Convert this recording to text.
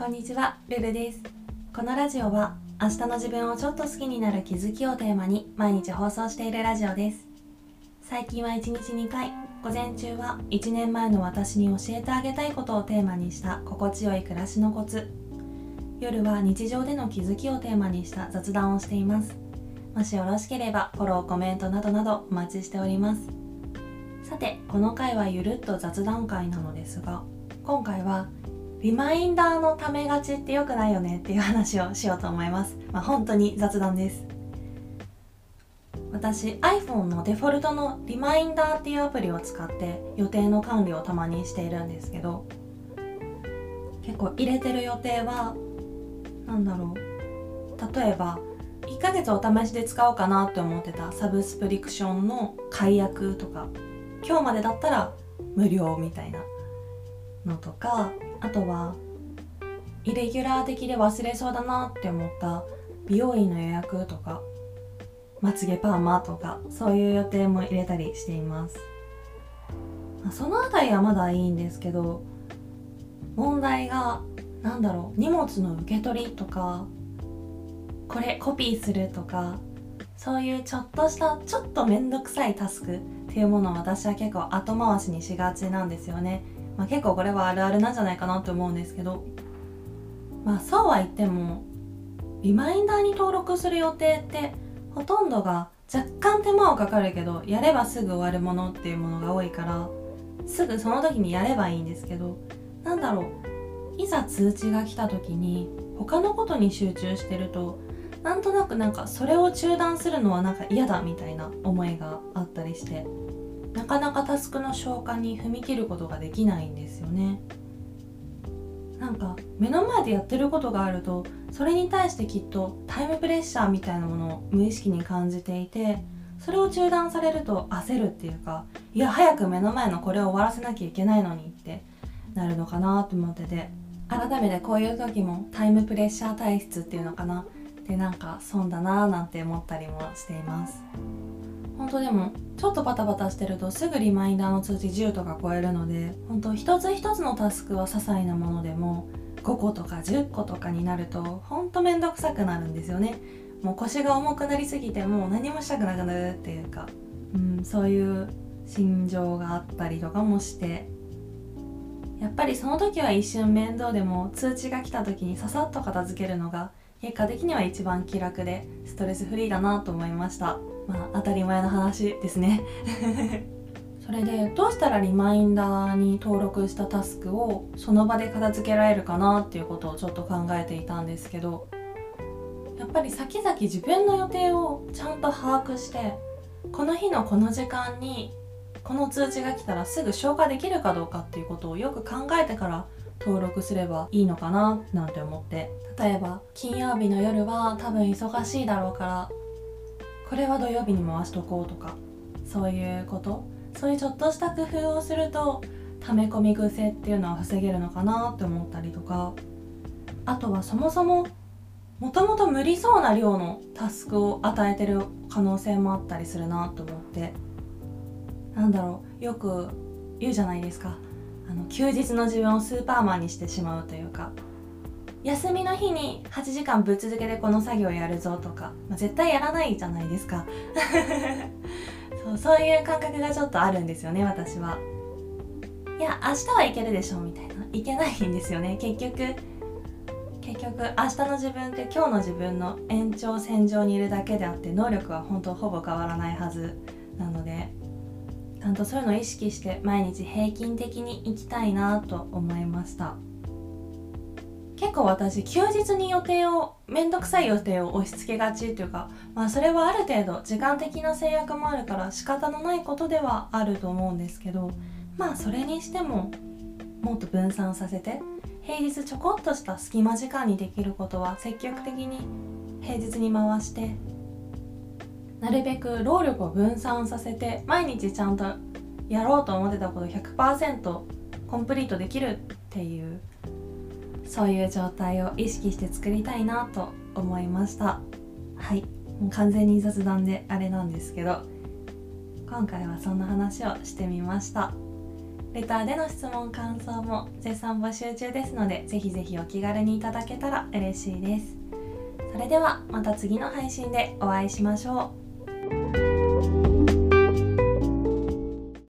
こんにちは、ルルです。このラジオは明日の自分をちょっと好きになる気づきをテーマに毎日放送しているラジオです。最近は1日2回、午前中は1年前の私に教えてあげたいことをテーマにした心地よい暮らしのコツ。夜は日常での気づきをテーマにした雑談をしています。もしよろしければフォロー、コメントなどなどお待ちしております。さて、この回はゆるっと雑談会なのですが、今回はリマインダーのためがちって良くないよねっていう話をしようと思います。まあ、本当に雑談です。私 iPhone のデフォルトのリマインダーっていうアプリを使って予定の管理をたまにしているんですけど結構入れてる予定は何だろう例えば1ヶ月お試しで使おうかなって思ってたサブスプリクションの解約とか今日までだったら無料みたいなのとかあとはイレギュラー的で忘れそうだなって思った美容院の予約とかまつげパーマとかそういう予定も入れたりしています。その辺りはまだいいんですけど問題が何だろう荷物の受け取りとかこれコピーするとかそういうちょっとしたちょっと面倒くさいタスクっていうものを私は結構後回しにしがちなんですよね。まあ、結構これはあるあるなんじゃないかなって思うんですけど。まあそうは言ってもリマインダーに登録する予定ってほとんどが若干手間をかかるけどやればすぐ終わるものっていうものが多いからすぐその時にやればいいんですけどなんだろういざ通知が来た時に他のことに集中してるとなんとなくなんかそれを中断するのはなんか嫌だみたいな思いがあったりして。なかなかタスクの消化に踏み切ることができないんですよね。なんか目の前でやってることがあるとそれに対してきっとタイムプレッシャーみたいなものを無意識に感じていてそれを中断されると焦るっていうかいや早く目の前のこれを終わらせなきゃいけないのにってなるのかなと思ってて改めてこういう時もタイムプレッシャー体質っていうのかなでなんか損だなーなんて思ったりもしています。本当でもちょっとバタバタしてるとすぐリマインダーの通知10とか超えるので本当一つ一つのタスクは些細なものでも5個とか10個とかになるとほんとめんどくさくなるんですよね。もう腰が重くなりすぎてもう何もしたくなくなるっていうか、うん、そういう心情があったりとかもして。やっぱりその時は一瞬面倒でも通知が来た時にささっと片付けるのが結果的には一番気楽でストレスフリーだなと思いました。まあ当たり前の話ですね。それでどうしたらリマインダーに登録したタスクをその場で片付けられるかなっていうことをちょっと考えていたんですけどやっぱり先々自分の予定をちゃんと把握してこの日のこの時間にこの通知が来たらすぐ消化できるかどうかっていうことをよく考えてから登録すればいいのかななんて思って。例えば金曜日の夜は多分忙しいだろうからこれは土曜日に回しとこうとかそういうこと？そういうちょっとした工夫をすると溜め込み癖っていうのは防げるのかなって思ったりとか。あとはそもそももともと無理そうな量のタスクを与えてる可能性もあったりするなと思って。なんだろうよく言うじゃないですか。あの休日の自分をスーパーマンにしてしまうというか。休みの日に8時間ぶっ続けでこの作業やるぞとか、まあ、絶対やらないじゃないですか。そうそういう感覚がちょっとあるんですよね私は。いや明日はいけるでしょみたいな。いけないんですよね。結局結局明日の自分って今日の自分の延長線上にいるだけであって能力は本当ほぼ変わらないはずなのでちゃんとそういうのを意識して毎日平均的に生きたいなと思いました。結構私休日に予定を面倒くさい予定を押し付けがちっていうかまあそれはある程度時間的な制約もあるから仕方のないことではあると思うんですけどまあそれにしてももっと分散させて平日ちょこっとした隙間時間にできることは積極的に平日に回してなるべく労力を分散させて毎日ちゃんとやろうと思ってたこと100%コンプリートできるっていうそういう状態を意識して作りたいなと思いました。はい。もう完全に雑談であれなんですけど今回はそんな話をしてみました。レターでの質問感想も絶賛募集中ですのでぜひぜひお気軽にいただけたら嬉しいです。それではまた次の配信でお会いしましょう。